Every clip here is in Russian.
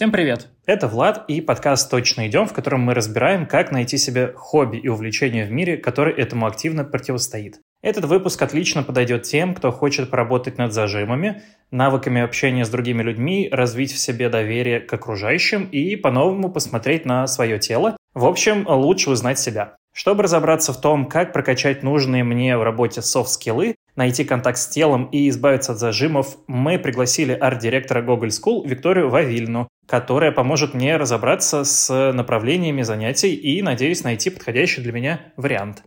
Всем привет! Это Влад и подкаст «Точно идем», в котором мы разбираем, как найти себе хобби и увлечение в мире, который этому активно противостоит. Этот выпуск отлично подойдет тем, кто хочет поработать над зажимами, навыками общения с другими людьми, развить в себе доверие к окружающим и по-новому посмотреть на свое тело. В общем, лучше узнать себя. Чтобы разобраться в том, как прокачать нужные мне в работе софт-скиллы, найти контакт с телом и избавиться от зажимов, мы пригласили арт-директора Google School Викторию Вавильну, которая поможет мне разобраться с направлениями занятий и, надеюсь, найти подходящий для меня вариант.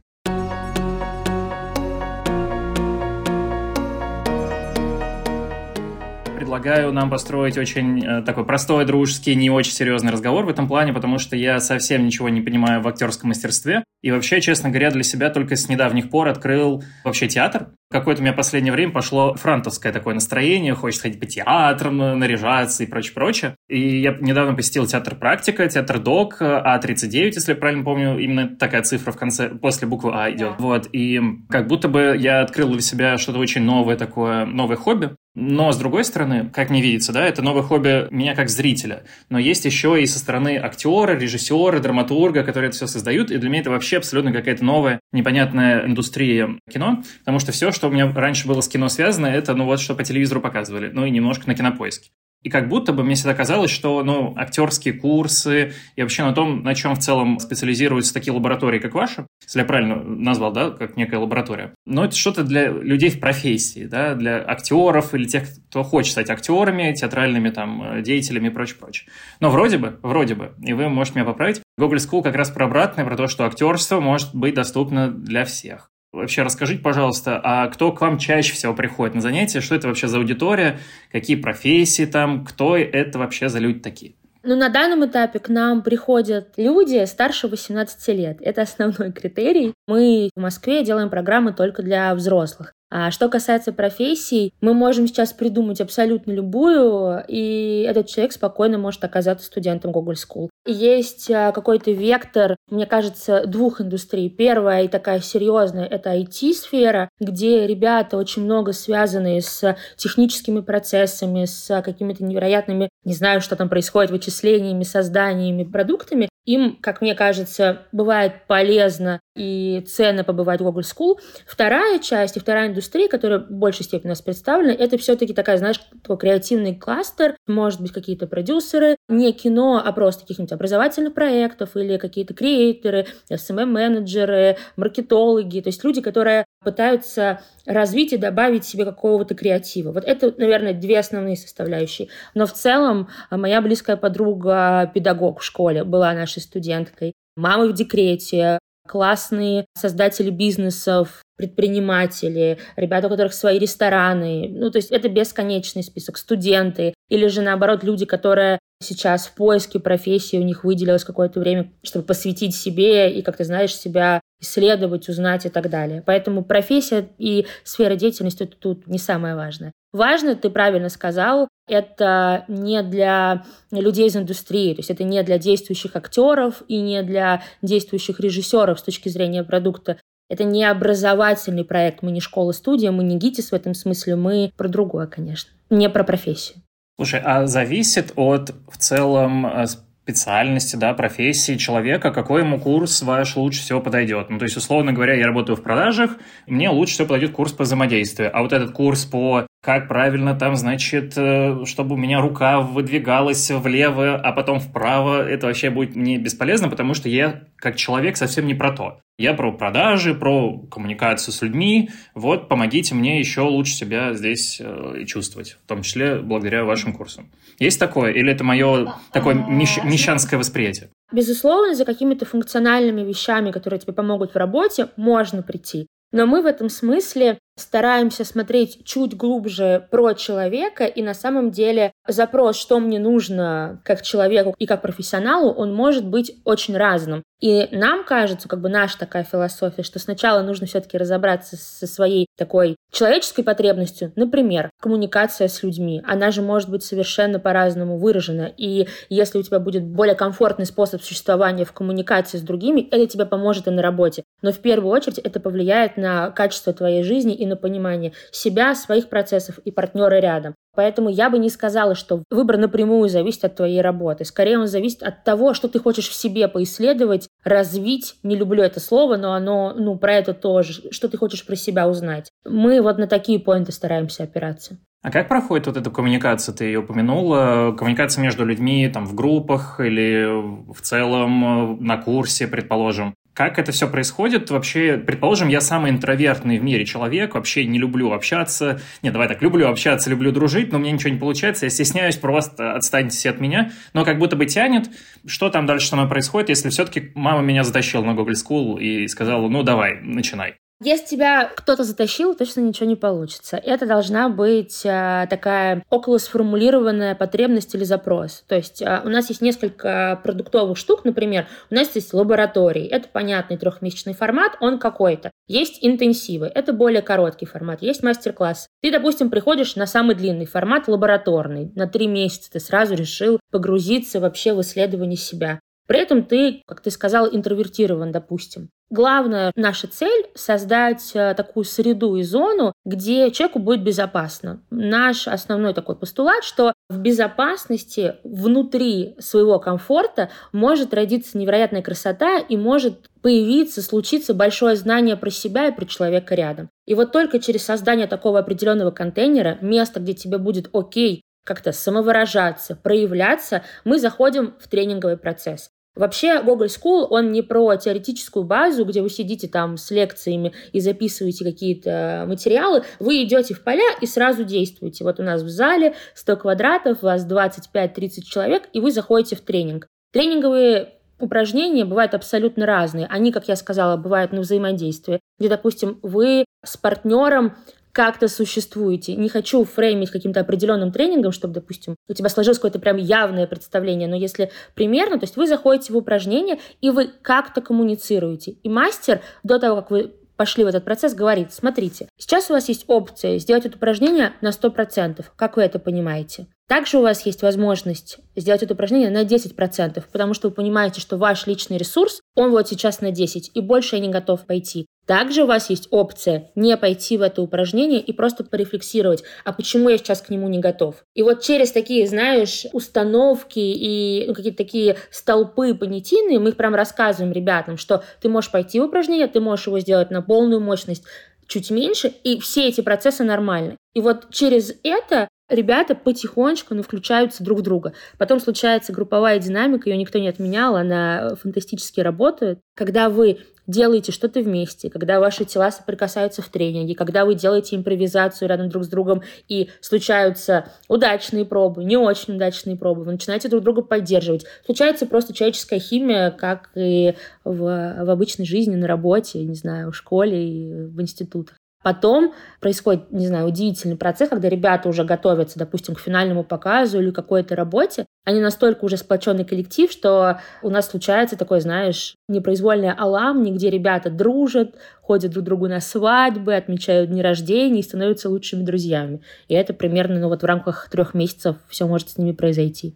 Предлагаю нам построить очень э, такой простой, дружеский, не очень серьезный разговор в этом плане, потому что я совсем ничего не понимаю в актерском мастерстве. И вообще, честно говоря, для себя только с недавних пор открыл вообще театр. Какое-то у меня последнее время пошло франтовское такое настроение, хочется ходить по театрам, наряжаться и прочее, прочее. И я недавно посетил театр «Практика», театр «Док», А39, если я правильно помню, именно такая цифра в конце, после буквы А идет. Вот, и как будто бы я открыл для себя что-то очень новое такое, новое хобби. Но, с другой стороны, как мне видится, да, это новое хобби меня как зрителя. Но есть еще и со стороны актера, режиссера, драматурга, которые это все создают. И для меня это вообще абсолютно какая-то новая, непонятная индустрия кино. Потому что все, что у меня раньше было с кино связано, это, ну вот, что по телевизору показывали. Ну и немножко на кинопоиске. И как будто бы мне всегда казалось, что ну, актерские курсы и вообще на том, на чем в целом специализируются такие лаборатории, как ваша, если я правильно назвал, да, как некая лаборатория, но это что-то для людей в профессии, да, для актеров или тех, кто хочет стать актерами, театральными там деятелями и прочее, прочее. Но вроде бы, вроде бы, и вы можете меня поправить, Google School как раз про обратное, про то, что актерство может быть доступно для всех. Вообще расскажите, пожалуйста, а кто к вам чаще всего приходит на занятия? Что это вообще за аудитория? Какие профессии там? Кто это вообще за люди такие? Ну, на данном этапе к нам приходят люди старше 18 лет. Это основной критерий. Мы в Москве делаем программы только для взрослых. А что касается профессий, мы можем сейчас придумать абсолютно любую, и этот человек спокойно может оказаться студентом Google School. Есть а, какой-то вектор, мне кажется, двух индустрий. Первая и такая серьезная — это IT-сфера, где ребята очень много связаны с техническими процессами, с какими-то невероятными, не знаю, что там происходит, вычислениями, созданиями, продуктами. Им, как мне кажется, бывает полезно и ценно побывать в Google School. Вторая часть и вторая индустрия, которая в большей степени у нас представлена, это все-таки такая, знаешь, такой креативный кластер, может быть, какие-то продюсеры, не кино, а просто каких-нибудь образовательных проектов или какие-то креаторы, SMM-менеджеры, маркетологи, то есть люди, которые пытаются развить и добавить себе какого-то креатива. Вот это, наверное, две основные составляющие. Но в целом моя близкая подруга, педагог в школе, была нашей студенткой. Мамы в декрете, классные создатели бизнесов, предприниматели, ребята, у которых свои рестораны. Ну, то есть это бесконечный список. Студенты или же, наоборот, люди, которые сейчас в поиске профессии, у них выделилось какое-то время, чтобы посвятить себе и, как ты знаешь, себя исследовать, узнать и так далее. Поэтому профессия и сфера деятельности тут не самое важное. Важно, ты правильно сказал, это не для людей из индустрии, то есть это не для действующих актеров и не для действующих режиссеров с точки зрения продукта. Это не образовательный проект, мы не школа-студия, мы не ГИТИС в этом смысле, мы про другое, конечно, не про профессию. Слушай, а зависит от в целом э, специальности, да, профессии человека, какой ему курс ваш лучше всего подойдет. Ну, то есть, условно говоря, я работаю в продажах, мне лучше всего подойдет курс по взаимодействию, а вот этот курс по как правильно там, значит, э, чтобы у меня рука выдвигалась влево, а потом вправо, это вообще будет мне бесполезно, потому что я как человек совсем не про то. Я про продажи, про коммуникацию с людьми. Вот, помогите мне еще лучше себя здесь э, чувствовать, в том числе благодаря вашим курсам. Есть такое? Или это мое такое мещ, мещанское восприятие? Безусловно, за какими-то функциональными вещами, которые тебе помогут в работе, можно прийти. Но мы в этом смысле стараемся смотреть чуть глубже про человека, и на самом деле запрос, что мне нужно как человеку и как профессионалу, он может быть очень разным. И нам кажется, как бы наша такая философия, что сначала нужно все-таки разобраться со своей такой человеческой потребностью, например, коммуникация с людьми. Она же может быть совершенно по-разному выражена. И если у тебя будет более комфортный способ существования в коммуникации с другими, это тебе поможет и на работе. но в первую очередь это повлияет на качество твоей жизни и на понимание себя, своих процессов и партнера рядом. Поэтому я бы не сказала, что выбор напрямую зависит от твоей работы. Скорее, он зависит от того, что ты хочешь в себе поисследовать, развить. Не люблю это слово, но оно, ну, про это тоже. Что ты хочешь про себя узнать. Мы вот на такие поинты стараемся опираться. А как проходит вот эта коммуникация? Ты ее упомянула. Коммуникация между людьми там в группах или в целом на курсе, предположим. Как это все происходит? Вообще, предположим, я самый интровертный в мире человек, вообще не люблю общаться. Нет, давай так, люблю общаться, люблю дружить, но мне ничего не получается, я стесняюсь, просто отстаньте все от меня. Но как будто бы тянет. Что там дальше со мной происходит, если все-таки мама меня затащила на Google School и сказала, ну давай, начинай? Если тебя кто-то затащил, точно ничего не получится. Это должна быть а, такая около сформулированная потребность или запрос. То есть а, у нас есть несколько продуктовых штук, например, у нас есть лаборатории. Это понятный трехмесячный формат, он какой-то. Есть интенсивы, это более короткий формат. Есть мастер-класс. Ты, допустим, приходишь на самый длинный формат, лабораторный. На три месяца ты сразу решил погрузиться вообще в исследование себя. При этом ты, как ты сказал, интровертирован, допустим. Главная наша цель — создать э, такую среду и зону, где человеку будет безопасно. Наш основной такой постулат, что в безопасности внутри своего комфорта может родиться невероятная красота и может появиться, случиться большое знание про себя и про человека рядом. И вот только через создание такого определенного контейнера, места, где тебе будет окей как-то самовыражаться, проявляться, мы заходим в тренинговый процесс. Вообще, Google School, он не про теоретическую базу, где вы сидите там с лекциями и записываете какие-то материалы. Вы идете в поля и сразу действуете. Вот у нас в зале 100 квадратов, вас 25-30 человек, и вы заходите в тренинг. Тренинговые упражнения бывают абсолютно разные. Они, как я сказала, бывают на взаимодействии, где, допустим, вы с партнером как-то существуете. Не хочу фреймить каким-то определенным тренингом, чтобы, допустим, у тебя сложилось какое-то прям явное представление, но если примерно, то есть вы заходите в упражнение, и вы как-то коммуницируете. И мастер до того, как вы пошли в этот процесс, говорит, смотрите, сейчас у вас есть опция сделать это упражнение на 100%. Как вы это понимаете? Также у вас есть возможность сделать это упражнение на 10%, потому что вы понимаете, что ваш личный ресурс, он вот сейчас на 10, и больше я не готов пойти. Также у вас есть опция не пойти в это упражнение и просто порефлексировать, а почему я сейчас к нему не готов. И вот через такие, знаешь, установки и ну, какие-то такие столпы понятийные мы их прям рассказываем ребятам, что ты можешь пойти в упражнение, ты можешь его сделать на полную мощность, чуть меньше, и все эти процессы нормальны. И вот через это ребята потихонечку ну, включаются друг в друга. Потом случается групповая динамика, ее никто не отменял, она фантастически работает. Когда вы делаете что-то вместе, когда ваши тела соприкасаются в тренинге, когда вы делаете импровизацию рядом друг с другом и случаются удачные пробы, не очень удачные пробы, вы начинаете друг друга поддерживать. Случается просто человеческая химия, как и в, в обычной жизни, на работе, не знаю, в школе и в институтах. Потом происходит, не знаю, удивительный процесс, когда ребята уже готовятся, допустим, к финальному показу или какой-то работе. Они настолько уже сплоченный коллектив, что у нас случается такой, знаешь, непроизвольный алам, где ребята дружат, ходят друг другу на свадьбы, отмечают дни рождения и становятся лучшими друзьями. И это примерно ну, вот в рамках трех месяцев все может с ними произойти.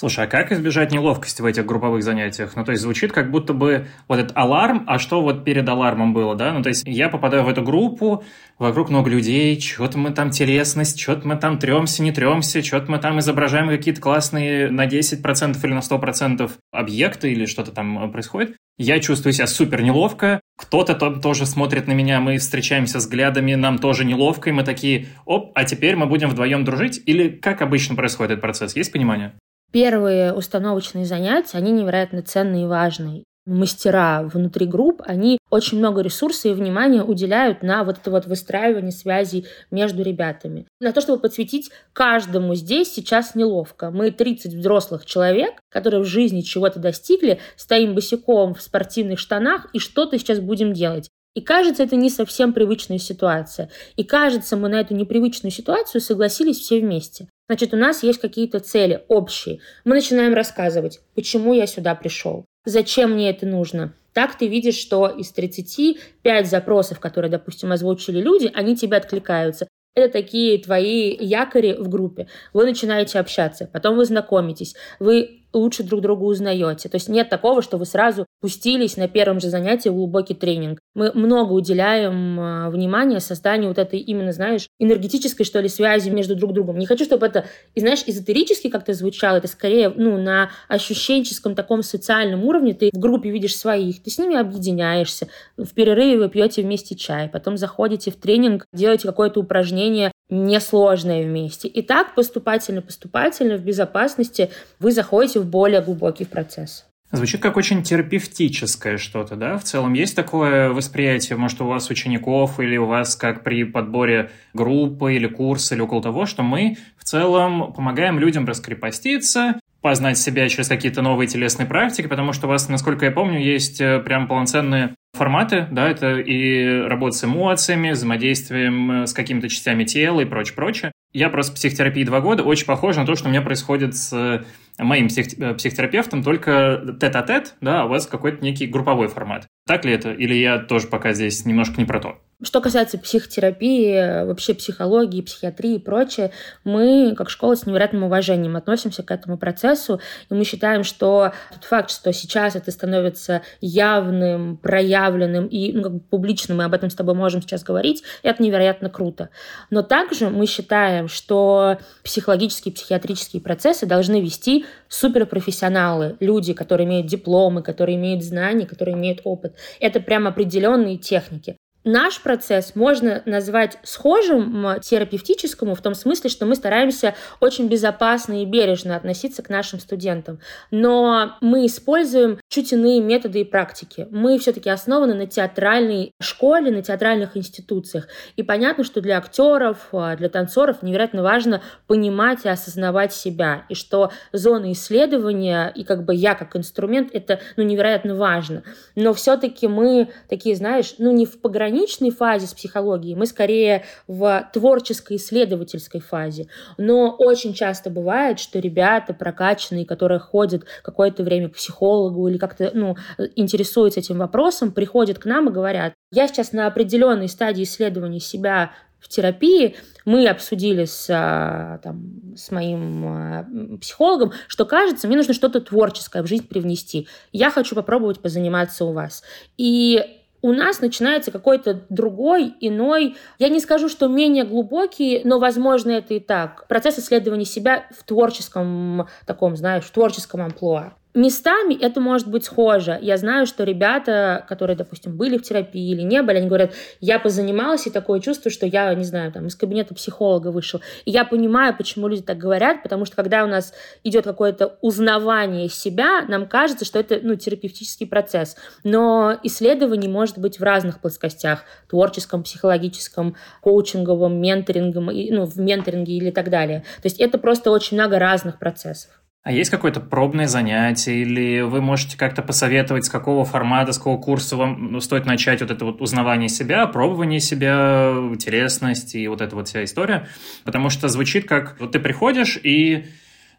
Слушай, а как избежать неловкости в этих групповых занятиях? Ну, то есть звучит как будто бы вот этот аларм, а что вот перед алармом было, да? Ну, то есть я попадаю в эту группу, вокруг много людей, что-то мы там телесность, что-то мы там тремся, не тремся, что-то мы там изображаем какие-то классные на 10% или на 100% объекты или что-то там происходит. Я чувствую себя супер неловко, кто-то там тоже смотрит на меня, мы встречаемся взглядами, нам тоже неловко, и мы такие, оп, а теперь мы будем вдвоем дружить? Или как обычно происходит этот процесс? Есть понимание? Первые установочные занятия, они невероятно ценные и важные. Мастера внутри групп, они очень много ресурсов и внимания уделяют на вот это вот выстраивание связей между ребятами. На то, чтобы подсветить каждому здесь сейчас неловко. Мы 30 взрослых человек, которые в жизни чего-то достигли, стоим босиком в спортивных штанах и что-то сейчас будем делать. И кажется, это не совсем привычная ситуация. И кажется, мы на эту непривычную ситуацию согласились все вместе. Значит, у нас есть какие-то цели общие. Мы начинаем рассказывать, почему я сюда пришел, зачем мне это нужно. Так ты видишь, что из 35 запросов, которые, допустим, озвучили люди, они тебе откликаются. Это такие твои якори в группе. Вы начинаете общаться, потом вы знакомитесь, вы лучше друг друга узнаете. То есть нет такого, что вы сразу пустились на первом же занятии в глубокий тренинг. Мы много уделяем а, внимания созданию вот этой именно, знаешь, энергетической, что ли, связи между друг другом. Не хочу, чтобы это, и знаешь, эзотерически как-то звучало, это скорее, ну, на ощущенческом таком социальном уровне. Ты в группе видишь своих, ты с ними объединяешься, в перерыве вы пьете вместе чай, потом заходите в тренинг, делаете какое-то упражнение несложное вместе. И так поступательно-поступательно в безопасности вы заходите в более глубокий процесс. Звучит как очень терапевтическое что-то, да? В целом есть такое восприятие, может, у вас учеников или у вас как при подборе группы или курса или около того, что мы в целом помогаем людям раскрепоститься, познать себя через какие-то новые телесные практики, потому что у вас, насколько я помню, есть э, прям полноценные форматы, да, это и работа с эмоциями, взаимодействием э, с какими-то частями тела и прочее, прочее. Я просто психотерапии два года, очень похоже на то, что у меня происходит с э, моим псих, психотерапевтом, только тет-а-тет, да, а у вас какой-то некий групповой формат. Так ли это? Или я тоже пока здесь немножко не про то? Что касается психотерапии, вообще психологии, психиатрии и прочее, мы, как школа, с невероятным уважением относимся к этому процессу, и мы считаем, что тот факт, что сейчас это становится явным, проявленным и ну, как бы публичным, мы об этом с тобой можем сейчас говорить, это невероятно круто. Но также мы считаем, что психологические, психиатрические процессы должны вести суперпрофессионалы, люди, которые имеют дипломы, которые имеют знания, которые имеют опыт. Это прям определенные техники. Наш процесс можно назвать схожим терапевтическому в том смысле, что мы стараемся очень безопасно и бережно относиться к нашим студентам. Но мы используем чуть иные методы и практики. Мы все-таки основаны на театральной школе, на театральных институциях. И понятно, что для актеров, а, для танцоров невероятно важно понимать и осознавать себя. И что зона исследования и как бы я как инструмент, это ну, невероятно важно. Но все-таки мы такие, знаешь, ну не в пограничном пограничной фазе с психологией, мы скорее в творческой исследовательской фазе. Но очень часто бывает, что ребята прокачанные, которые ходят какое-то время к психологу или как-то ну, интересуются этим вопросом, приходят к нам и говорят, я сейчас на определенной стадии исследования себя в терапии мы обсудили с, а, там, с моим а, психологом, что кажется, мне нужно что-то творческое в жизнь привнести. Я хочу попробовать позаниматься у вас. И у нас начинается какой-то другой, иной, я не скажу, что менее глубокий, но, возможно, это и так, процесс исследования себя в творческом таком, знаешь, в творческом амплуа. Местами это может быть схоже. Я знаю, что ребята, которые, допустим, были в терапии или не были, они говорят, я позанималась, и такое чувство, что я, не знаю, там, из кабинета психолога вышел. И я понимаю, почему люди так говорят, потому что когда у нас идет какое-то узнавание себя, нам кажется, что это, ну, терапевтический процесс. Но исследование может быть в разных плоскостях. Творческом, психологическом, коучинговом, менторингом, ну, в менторинге или так далее. То есть это просто очень много разных процессов. А есть какое-то пробное занятие, или вы можете как-то посоветовать, с какого формата, с какого курса вам ну, стоит начать вот это вот узнавание себя, пробование себя, интересность и вот эта вот вся история? Потому что звучит как, вот ты приходишь и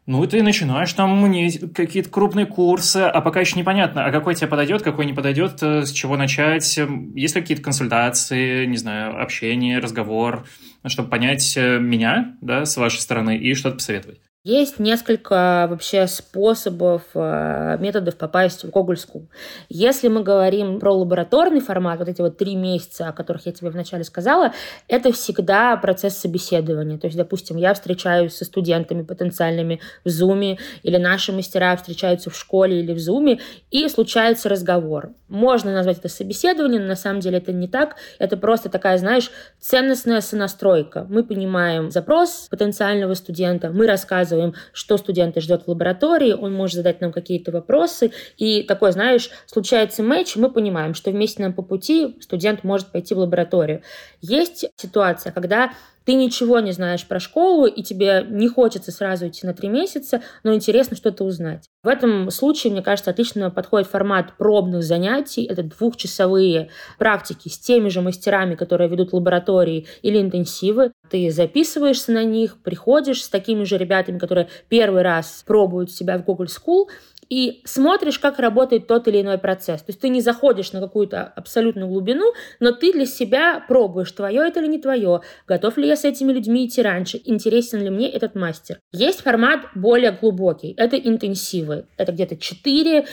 ну, ты начинаешь там мне какие-то крупные курсы, а пока еще непонятно, а какой тебе подойдет, какой не подойдет, э, с чего начать, есть ли какие-то консультации, не знаю, общение, разговор, чтобы понять э, меня, да, с вашей стороны и что-то посоветовать. Есть несколько вообще способов, э, методов попасть в Google School. Если мы говорим про лабораторный формат, вот эти вот три месяца, о которых я тебе вначале сказала, это всегда процесс собеседования. То есть, допустим, я встречаюсь со студентами потенциальными в Zoom, или наши мастера встречаются в школе или в Zoom, и случается разговор. Можно назвать это собеседованием, но на самом деле это не так. Это просто такая, знаешь, ценностная сонастройка. Мы понимаем запрос потенциального студента, мы рассказываем рассказываем, что студенты ждет в лаборатории, он может задать нам какие-то вопросы, и такой, знаешь, случается матч, мы понимаем, что вместе нам по пути студент может пойти в лабораторию. Есть ситуация, когда ты ничего не знаешь про школу, и тебе не хочется сразу идти на три месяца, но интересно что-то узнать. В этом случае, мне кажется, отлично подходит формат пробных занятий. Это двухчасовые практики с теми же мастерами, которые ведут лаборатории или интенсивы. Ты записываешься на них, приходишь с такими же ребятами, которые первый раз пробуют себя в Google School, и смотришь, как работает тот или иной процесс. То есть ты не заходишь на какую-то абсолютную глубину, но ты для себя пробуешь, твое это или не твое, готов ли я с этими людьми идти раньше, интересен ли мне этот мастер. Есть формат более глубокий, это интенсивы. Это где-то 4-10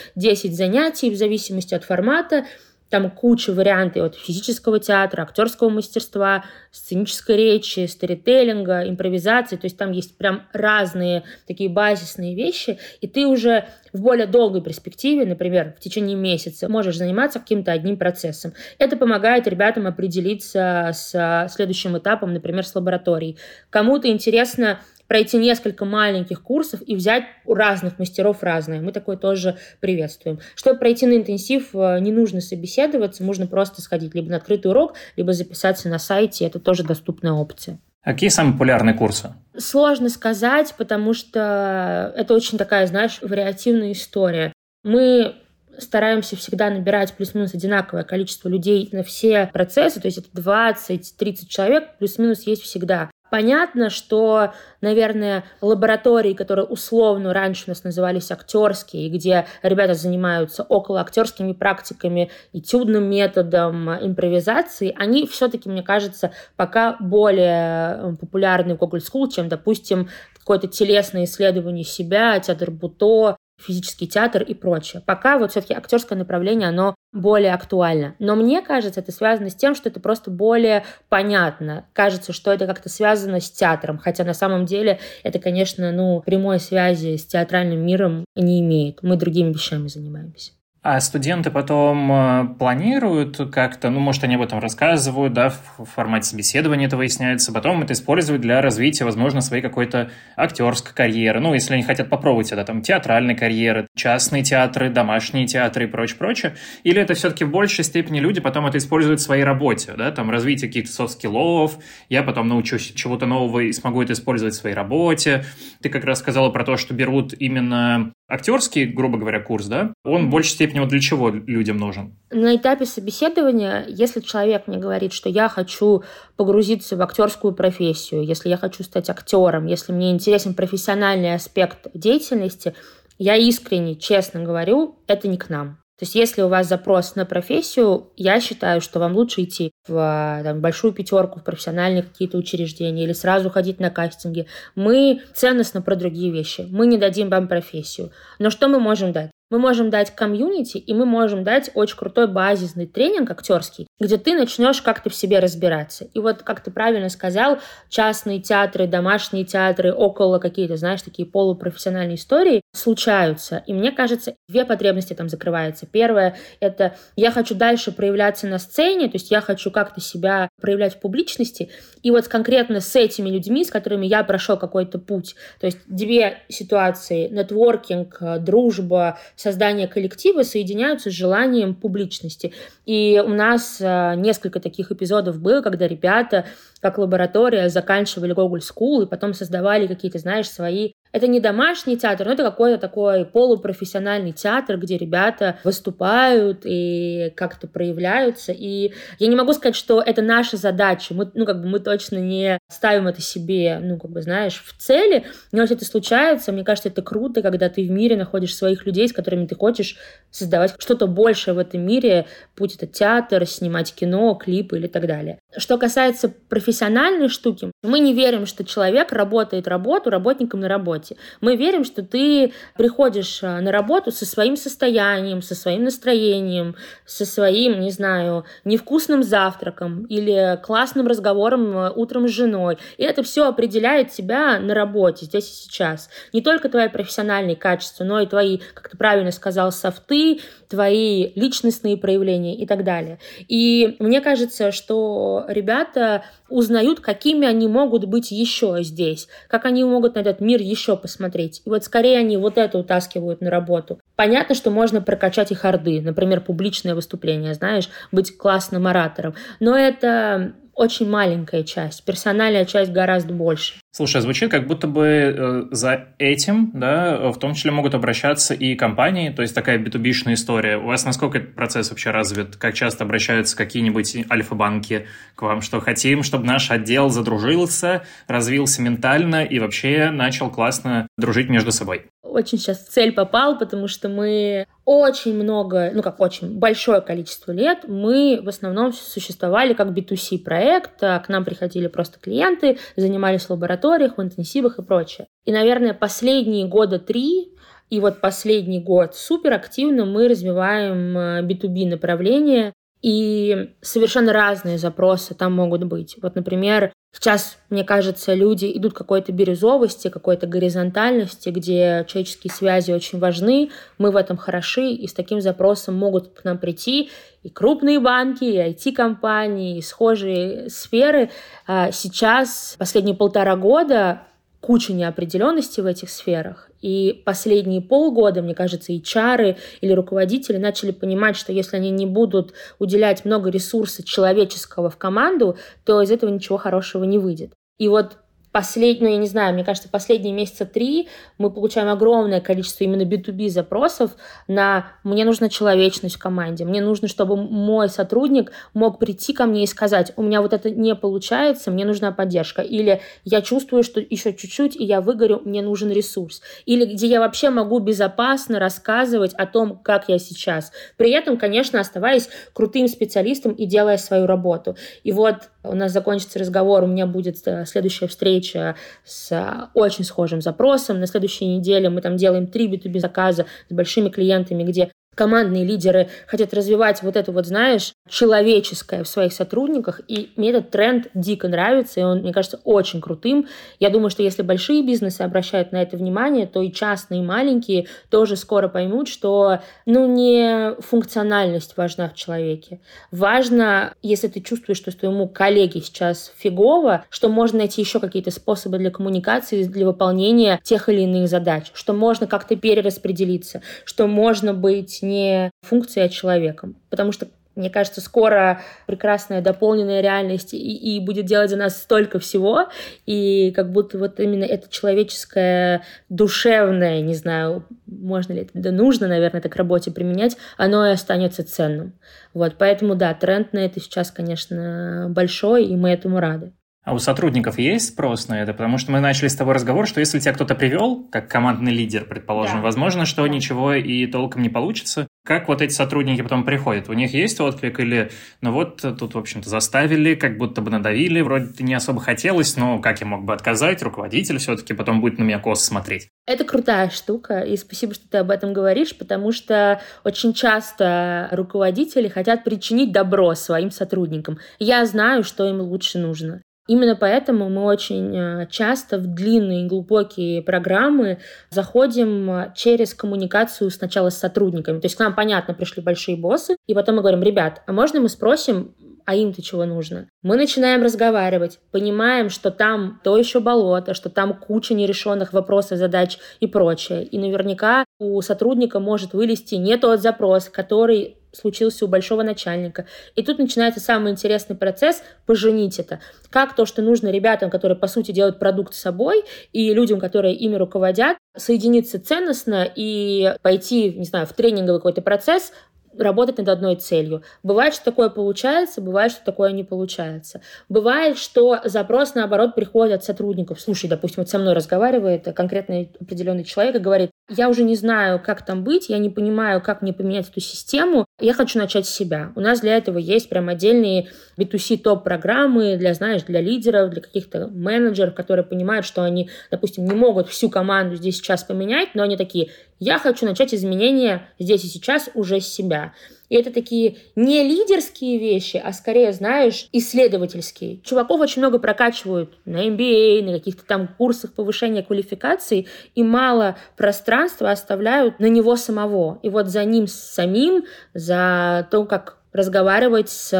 занятий в зависимости от формата. Там куча вариантов от физического театра, актерского мастерства, сценической речи, сторителлинга, импровизации. То есть там есть прям разные такие базисные вещи. И ты уже в более долгой перспективе, например, в течение месяца, можешь заниматься каким-то одним процессом. Это помогает ребятам определиться с следующим этапом, например, с лабораторией. Кому-то интересно пройти несколько маленьких курсов и взять у разных мастеров разное. Мы такое тоже приветствуем. Чтобы пройти на интенсив, э, не нужно собеседоваться, можно просто сходить либо на открытый урок, либо записаться на сайте. Это тоже доступная опция. А какие самые популярные курсы? Сложно сказать, потому что это очень такая, знаешь, вариативная история. Мы стараемся всегда набирать плюс-минус одинаковое количество людей на все процессы, то есть это 20-30 человек, плюс-минус есть всегда. Понятно, что, наверное, лаборатории, которые условно раньше у нас назывались актерские, где ребята занимаются около актерскими практиками, этюдным методом импровизации, они все-таки, мне кажется, пока более э, популярны в Google School, чем, допустим, какое-то телесное исследование себя, театр Буто, физический театр и прочее. Пока вот все-таки актерское направление, оно более актуально. Но мне кажется, это связано с тем, что это просто более понятно. Кажется, что это как-то связано с театром, хотя на самом деле это, конечно, ну, прямой связи с театральным миром не имеет. Мы другими вещами занимаемся. А студенты потом э, планируют как-то, ну, может, они об этом рассказывают, да, в формате собеседования это выясняется, потом это используют для развития, возможно, своей какой-то актерской карьеры, ну, если они хотят попробовать это, там, театральной карьеры, частные театры, домашние театры и прочее, прочее, или это все-таки в большей степени люди потом это используют в своей работе, да, там, развитие каких-то soft skill ов, я потом научусь чего-то нового и смогу это использовать в своей работе. Ты как раз сказала про то, что берут именно актерский, грубо говоря, курс, да, он в большей степени вот для чего людям нужен? На этапе собеседования, если человек мне говорит, что я хочу погрузиться в актерскую профессию, если я хочу стать актером, если мне интересен профессиональный аспект деятельности, я искренне, честно говорю, это не к нам. То есть если у вас запрос на профессию, я считаю, что вам лучше идти в там, большую пятерку, в профессиональные какие-то учреждения или сразу ходить на кастинги. Мы ценностно про другие вещи. Мы не дадим вам профессию. Но что мы можем дать? Мы можем дать комьюнити, и мы можем дать очень крутой базисный тренинг актерский, где ты начнешь как-то в себе разбираться. И вот, как ты правильно сказал, частные театры, домашние театры, около какие-то, знаешь, такие полупрофессиональные истории случаются. И мне кажется, две потребности там закрываются. Первое — это я хочу дальше проявляться на сцене, то есть я хочу как-то себя проявлять в публичности. И вот конкретно с этими людьми, с которыми я прошел какой-то путь, то есть две ситуации — нетворкинг, дружба, создания коллектива соединяются с желанием публичности. И у нас э, несколько таких эпизодов было, когда ребята, как лаборатория, заканчивали Google School и потом создавали какие-то, знаешь, свои это не домашний театр, но это какой-то такой полупрофессиональный театр, где ребята выступают и как-то проявляются. И я не могу сказать, что это наша задача. Мы, ну, как бы мы точно не ставим это себе, ну, как бы, знаешь, в цели. Но если это случается, мне кажется, это круто, когда ты в мире находишь своих людей, с которыми ты хочешь создавать что-то большее в этом мире, будь это театр, снимать кино, клипы или так далее. Что касается профессиональной штуки, мы не верим, что человек работает работу работником на работе. Мы верим, что ты приходишь а, на работу со своим состоянием, со своим настроением, со своим, не знаю, невкусным завтраком или классным разговором а, утром с женой. И это все определяет тебя на работе здесь и сейчас. Не только твои профессиональные качества, но и твои, как ты правильно сказал, софты, твои личностные проявления и так далее. И мне кажется, что ребята узнают, какими они могут быть еще здесь, как они могут на этот мир еще посмотреть. И вот скорее они вот это утаскивают на работу. Понятно, что можно прокачать их орды, например, публичное выступление, знаешь, быть классным оратором. Но это очень маленькая часть, персональная часть гораздо больше. Слушай, звучит как будто бы э, за этим, да, в том числе могут обращаться и компании, то есть такая b 2 история. У вас насколько этот процесс вообще развит? Как часто обращаются какие-нибудь альфа-банки к вам, что хотим, чтобы наш отдел задружился, развился ментально и вообще начал классно дружить между собой? Очень сейчас в цель попал, потому что мы очень много, ну как очень большое количество лет мы в основном существовали как B2C проект, а к нам приходили просто клиенты, занимались в лабораториях, в интенсивах и прочее. И, наверное, последние года три и вот последний год супер активно мы развиваем B2B э, направление, и совершенно разные запросы там могут быть. Вот, например, сейчас, мне кажется, люди идут к какой-то бирюзовости, какой-то горизонтальности, где человеческие связи очень важны, мы в этом хороши, и с таким запросом могут к нам прийти и крупные банки, и IT-компании, и схожие сферы. А сейчас, последние полтора года, куча неопределенности в этих сферах. И последние полгода, мне кажется, и чары или руководители начали понимать, что если они не будут уделять много ресурса человеческого в команду, то из этого ничего хорошего не выйдет. И вот последние, я не знаю, мне кажется, последние месяца три мы получаем огромное количество именно B2B запросов на «мне нужна человечность в команде», «мне нужно, чтобы мой сотрудник мог прийти ко мне и сказать, у меня вот это не получается, мне нужна поддержка», или «я чувствую, что еще чуть-чуть, и я выгорю, мне нужен ресурс», или где я вообще могу безопасно рассказывать о том, как я сейчас, при этом, конечно, оставаясь крутым специалистом и делая свою работу. И вот у нас закончится разговор, у меня будет э, следующая встреча с э, очень схожим запросом. На следующей неделе мы там делаем три B2B заказа с большими клиентами, где командные лидеры хотят развивать вот это вот, знаешь, человеческое в своих сотрудниках, и мне этот тренд дико нравится, и он, мне кажется, очень крутым. Я думаю, что если большие бизнесы обращают на это внимание, то и частные, и маленькие тоже скоро поймут, что, ну, не функциональность важна в человеке. Важно, если ты чувствуешь, что твоему коллеге сейчас фигово, что можно найти еще какие-то способы для коммуникации, для выполнения тех или иных задач, что можно как-то перераспределиться, что можно быть не функцией, а человеком. Потому что мне кажется, скоро прекрасная дополненная реальность и, и будет делать за нас столько всего, и как будто вот именно это человеческое, душевное, не знаю, можно ли это, да нужно, наверное, это к работе применять, оно и останется ценным. Вот, поэтому, да, тренд на это сейчас, конечно, большой, и мы этому рады. А у сотрудников есть спрос на это? Потому что мы начали с того разговор, что если тебя кто-то привел, как командный лидер, предположим, да. возможно, что да. ничего и толком не получится. Как вот эти сотрудники потом приходят? У них есть отклик или, ну вот, тут, в общем-то, заставили, как будто бы надавили, вроде не особо хотелось, но как я мог бы отказать, руководитель все-таки потом будет на меня косо смотреть. Это крутая штука, и спасибо, что ты об этом говоришь, потому что очень часто руководители хотят причинить добро своим сотрудникам. Я знаю, что им лучше нужно. Именно поэтому мы очень э, часто в длинные глубокие программы заходим э, через коммуникацию сначала с сотрудниками. То есть к нам, понятно, пришли большие боссы, и потом мы говорим, ребят, а можно мы спросим, а им-то чего нужно? Мы начинаем разговаривать, понимаем, что там то еще болото, что там куча нерешенных вопросов, задач и прочее. И наверняка у сотрудника может вылезти не тот запрос, который случился у большого начальника. И тут начинается самый интересный процесс – поженить это. Как то, что нужно ребятам, которые, по сути, делают продукт собой, и людям, которые ими руководят, соединиться ценностно и пойти, не знаю, в тренинговый какой-то процесс, работать над одной целью. Бывает, что такое получается, бывает, что такое не получается. Бывает, что запрос, наоборот, приходит от сотрудников. Слушай, допустим, вот со мной разговаривает конкретный определенный человек и говорит, я уже не знаю, как там быть, я не понимаю, как мне поменять эту систему, я хочу начать с себя. У нас для этого есть прям отдельные B2C топ-программы для, знаешь, для лидеров, для каких-то менеджеров, которые понимают, что они, допустим, не могут всю команду здесь сейчас поменять, но они такие, я хочу начать изменения здесь и сейчас уже с себя. И это такие не лидерские вещи, а скорее, знаешь, исследовательские. Чуваков очень много прокачивают на MBA, на каких-то там курсах повышения квалификации, и мало пространства оставляют на него самого. И вот за ним самим, за то, как разговаривать с,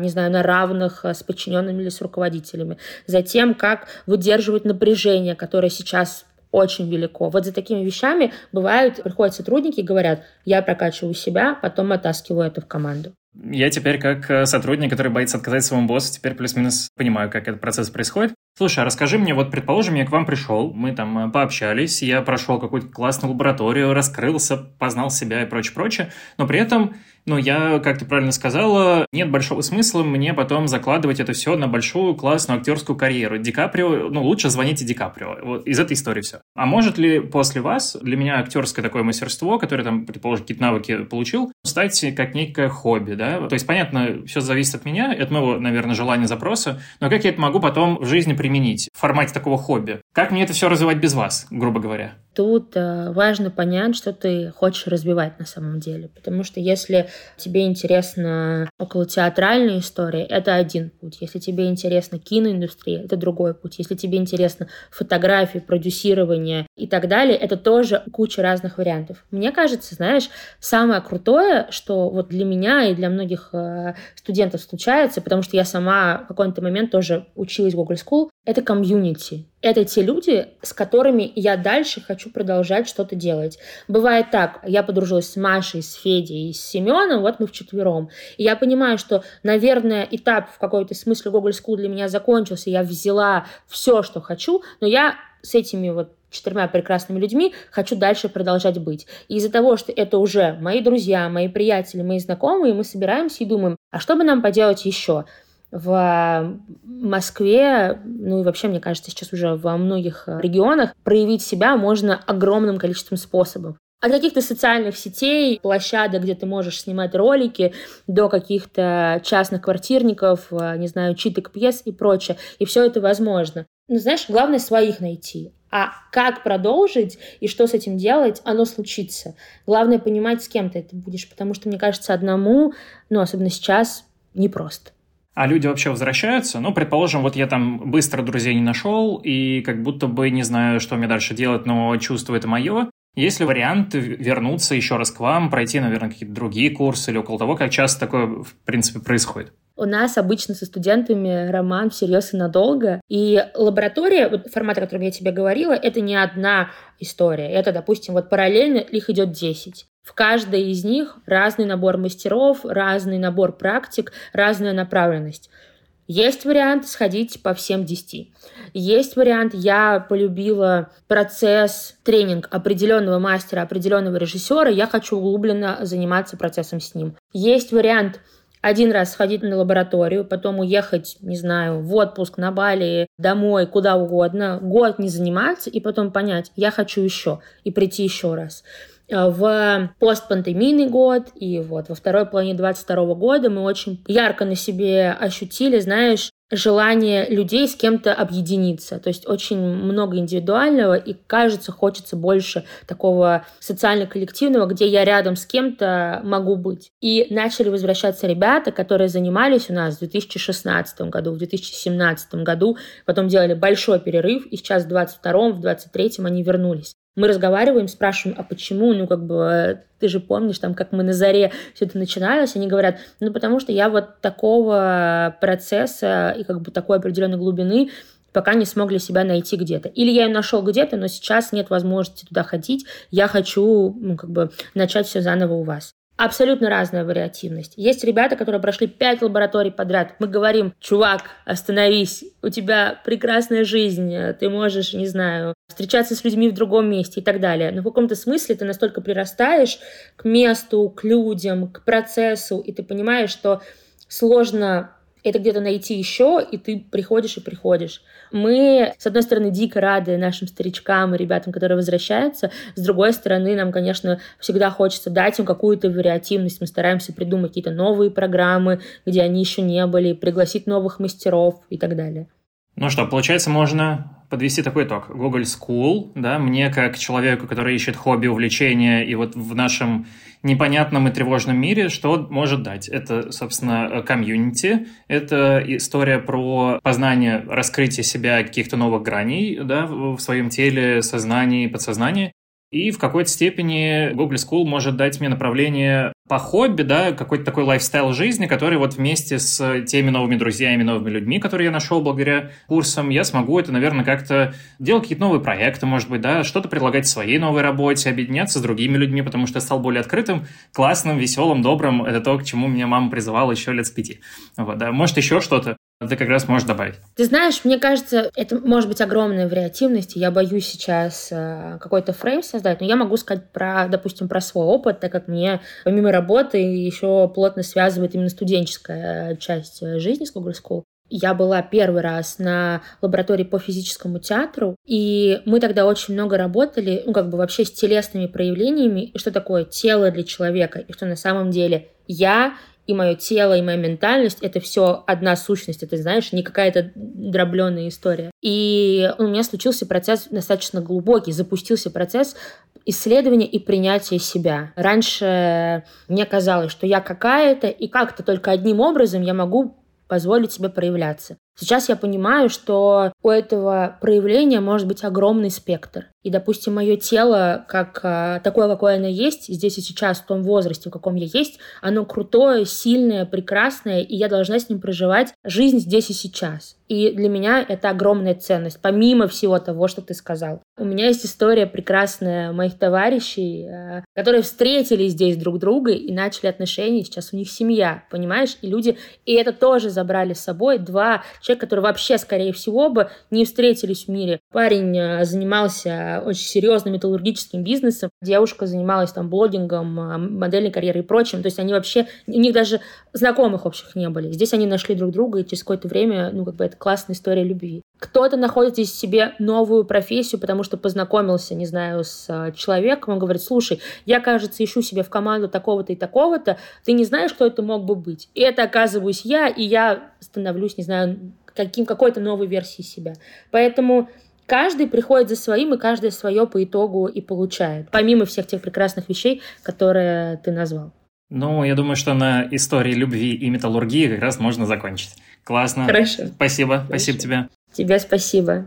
не знаю, на равных с подчиненными или с руководителями, за тем, как выдерживать напряжение, которое сейчас очень велико. Вот за такими вещами бывают, приходят сотрудники и говорят, я прокачиваю себя, потом оттаскиваю это в команду. Я теперь, как э, сотрудник, который боится отказать своему боссу, теперь плюс-минус понимаю, как этот процесс происходит. Слушай, а расскажи мне, вот, предположим, я к вам пришел, мы там э, пообщались, я прошел какую-то классную лабораторию, раскрылся, познал себя и прочее, прочее, но при этом но я, как ты правильно сказала, нет большого смысла мне потом закладывать это все на большую классную актерскую карьеру. Ди Каприо, ну, лучше звоните Ди Каприо. Вот из этой истории все. А может ли после вас, для меня актерское такое мастерство, которое там, предположим, какие-то навыки получил, стать как некое хобби, да? То есть, понятно, все зависит от меня, от моего, наверное, желания запроса, но как я это могу потом в жизни применить в формате такого хобби? Как мне это все развивать без вас, грубо говоря? Тут э, важно понять, что ты хочешь развивать на самом деле. Потому что если тебе интересна около театральная история, это один путь. Если тебе интересна киноиндустрия, это другой путь. Если тебе интересна фотография, продюсирование и так далее, это тоже куча разных вариантов. Мне кажется, знаешь, самое крутое, что вот для меня и для многих э, студентов случается, потому что я сама в какой-то момент тоже училась в Google School, это комьюнити. Это те люди, с которыми я дальше хочу продолжать что-то делать. Бывает так, я подружилась с Машей, с Федей с Семеном, вот мы вчетвером. И я понимаю, что, наверное, этап в какой-то смысле Google School для меня закончился, я взяла все, что хочу, но я с этими вот четырьмя прекрасными людьми хочу дальше продолжать быть. И из-за того, что это уже мои друзья, мои приятели, мои знакомые, мы собираемся и думаем, а что бы нам поделать еще? В Москве, ну и вообще, мне кажется, сейчас уже во многих регионах проявить себя можно огромным количеством способов. От каких-то социальных сетей, площадок, где ты можешь снимать ролики, до каких-то частных квартирников, не знаю, читок пьес и прочее. И все это возможно. Но знаешь, главное своих найти. А как продолжить и что с этим делать, оно случится. Главное понимать, с кем ты это будешь, потому что, мне кажется, одному, ну, особенно сейчас, непросто. А люди вообще возвращаются? Ну, предположим, вот я там быстро друзей не нашел, и как будто бы не знаю, что мне дальше делать, но чувство это мое. Есть ли вариант вернуться еще раз к вам, пройти, наверное, какие-то другие курсы или около того, как часто такое, в принципе, происходит? У нас обычно со студентами роман всерьез и надолго. И лаборатория, вот формат, о котором я тебе говорила, это не одна история. Это, допустим, вот параллельно их идет 10. В каждой из них разный набор мастеров, разный набор практик, разная направленность. Есть вариант сходить по всем 10. Есть вариант, я полюбила процесс, тренинг определенного мастера, определенного режиссера, я хочу углубленно заниматься процессом с ним. Есть вариант один раз сходить на лабораторию, потом уехать, не знаю, в отпуск на Бали, домой, куда угодно, год не заниматься и потом понять, я хочу еще, и прийти еще раз. Э, в постпандемийный год и вот во второй половине 22 года мы очень ярко на себе ощутили, знаешь, желание людей с кем-то объединиться. То есть очень много индивидуального, и кажется, хочется больше такого социально-коллективного, где я рядом с кем-то могу быть. И начали возвращаться ребята, которые занимались у нас в 2016 году, в 2017 году, потом делали большой перерыв, и сейчас в 22 в 23 они вернулись мы разговариваем, спрашиваем, а почему, ну, как бы, ты же помнишь, там, как мы на заре все это начиналось, они говорят, ну, потому что я вот такого процесса и как бы такой определенной глубины пока не смог для себя найти где-то. Или я ее нашел где-то, но сейчас нет возможности туда ходить, я хочу, ну, как бы, начать все заново у вас абсолютно разная вариативность. Есть ребята, которые прошли пять лабораторий подряд. Мы говорим, чувак, остановись, у тебя прекрасная жизнь, ты можешь, не знаю, встречаться с людьми в другом месте и так далее. Но в каком-то смысле ты настолько прирастаешь к месту, к людям, к процессу, и ты понимаешь, что сложно это где-то найти еще, и ты приходишь и приходишь. Мы, с одной стороны, дико рады нашим старичкам и ребятам, которые возвращаются, с другой стороны, нам, конечно, всегда хочется дать им какую-то вариативность. Мы стараемся придумать какие-то новые программы, где они еще не были, пригласить новых мастеров и так далее. Ну что, получается, можно подвести такой итог. Google School, да, мне как человеку, который ищет хобби, увлечения, и вот в нашем непонятном и тревожном мире, что может дать? Это, собственно, community, это история про познание, раскрытие себя каких-то новых граней, да, в своем теле, сознании, подсознании. И в какой-то степени Gogol School может дать мне направление по хобби, да, какой-то такой lifestyle жизни, который вот вместе с теми новыми друзьями, новыми людьми, которые я нашел благодаря курсам, я смогу это, наверное, как-то делать какие-то новые проекты, может быть, да, что-то предлагать в своей новой работе, объединяться с другими людьми, потому что я стал более открытым, классным, веселым, добрым. Это то, к чему меня мама призывала еще лет с пяти. Вот, да. Может, еще что-то. Ты как раз можешь добавить. Ты знаешь, мне кажется, это может быть огромная вариативность. Я боюсь сейчас э, какой-то фрейм создать, но я могу сказать про, допустим, про свой опыт, так как мне помимо работы еще плотно связывает именно студенческая часть э, жизни с Google School. Я была первый раз на лаборатории по физическому театру, и мы тогда очень много работали, ну, как бы вообще с телесными проявлениями, и что такое тело для человека, и что на самом деле я и мое тело, и моя ментальность — это все одна сущность, это, знаешь, не какая-то дробленная история. И у меня случился процесс достаточно глубокий, запустился процесс исследования и принятия себя. Раньше мне казалось, что я какая-то, и как-то только одним образом я могу позволить себе проявляться. Сейчас я понимаю, что у этого проявления может быть огромный спектр. И, допустим, мое тело, как а, такое, какое оно есть, здесь и сейчас, в том возрасте, в каком я есть, оно крутое, сильное, прекрасное, и я должна с ним проживать жизнь здесь и сейчас. И для меня это огромная ценность, помимо всего того, что ты сказал. У меня есть история прекрасная моих товарищей, а, которые встретили здесь друг друга и начали отношения, сейчас у них семья, понимаешь? И люди, и это тоже забрали с собой два человека, которые вообще, скорее всего, бы не встретились в мире. Парень а, занимался очень серьезным металлургическим бизнесом. Девушка занималась там блогингом, а, модельной карьерой и прочим. То есть они вообще, у них даже знакомых общих не были. Здесь они нашли друг друга, и через какое-то время, ну, как бы это классная история любви. Кто-то находит здесь себе новую профессию, потому что познакомился, не знаю, с а, человеком, он говорит, слушай, я, кажется, ищу себе в команду такого-то и такого-то, ты не знаешь, кто это мог бы быть. И это оказываюсь я, и я становлюсь, не знаю, каким, какой-то новой версией себя. Поэтому каждый приходит за своим, и каждый свое по итогу и получает, помимо всех тех прекрасных вещей, которые ты назвал. Ну, я думаю, что на истории любви и металлургии как раз можно закончить. Классно. Хорошо. Спасибо. Хорошо. Спасибо тебе. Тебе спасибо.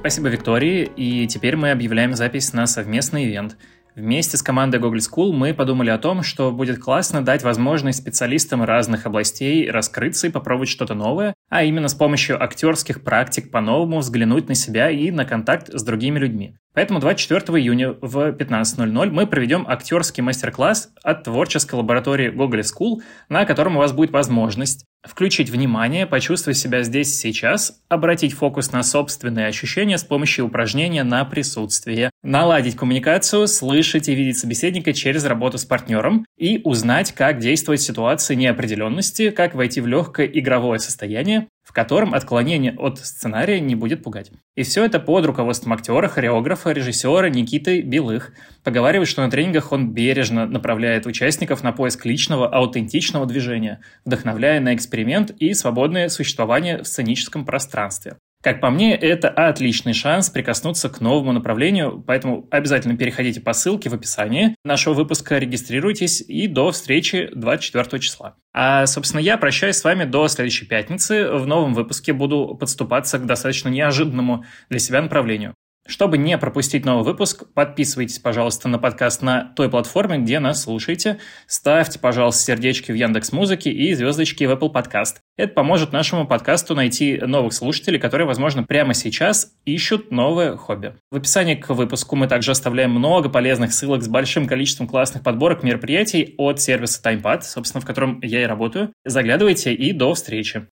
Спасибо, Виктории. И теперь мы объявляем запись на совместный ивент – Вместе с командой Google School мы подумали о том, что будет классно дать возможность специалистам разных областей раскрыться и попробовать что-то новое, а именно с помощью актерских практик по-новому взглянуть на себя и на контакт с другими людьми. Поэтому 24 июня в 15.00 мы проведем актерский мастер-класс от творческой лаборатории Google School, на котором у вас будет возможность включить внимание, почувствовать себя здесь сейчас, обратить фокус на собственные ощущения с помощью упражнения на присутствие, наладить коммуникацию, слышать и видеть собеседника через работу с партнером и узнать, как действовать в ситуации неопределенности, как войти в легкое игровое состояние, в котором отклонение от сценария не будет пугать. И все это под руководством актера, хореографа, режиссера Никиты Белых. Поговаривает, что на тренингах он бережно направляет участников на поиск личного, аутентичного движения, вдохновляя на эксперимент и свободное существование в сценическом пространстве. Как по мне, это отличный шанс прикоснуться к новому направлению, поэтому обязательно переходите по ссылке в описании нашего выпуска, регистрируйтесь и до встречи 24 числа. А, собственно, я прощаюсь с вами до следующей пятницы. В новом выпуске буду подступаться к достаточно неожиданному для себя направлению. Чтобы не пропустить новый выпуск, подписывайтесь, пожалуйста, на подкаст на той платформе, где нас слушаете. Ставьте, пожалуйста, сердечки в Яндекс Музыке и звездочки в Apple Podcast. Это поможет нашему подкасту найти новых слушателей, которые, возможно, прямо сейчас ищут новое хобби. В описании к выпуску мы также оставляем много полезных ссылок с большим количеством классных подборок мероприятий от сервиса TimePad, собственно, в котором я и работаю. Заглядывайте и до встречи.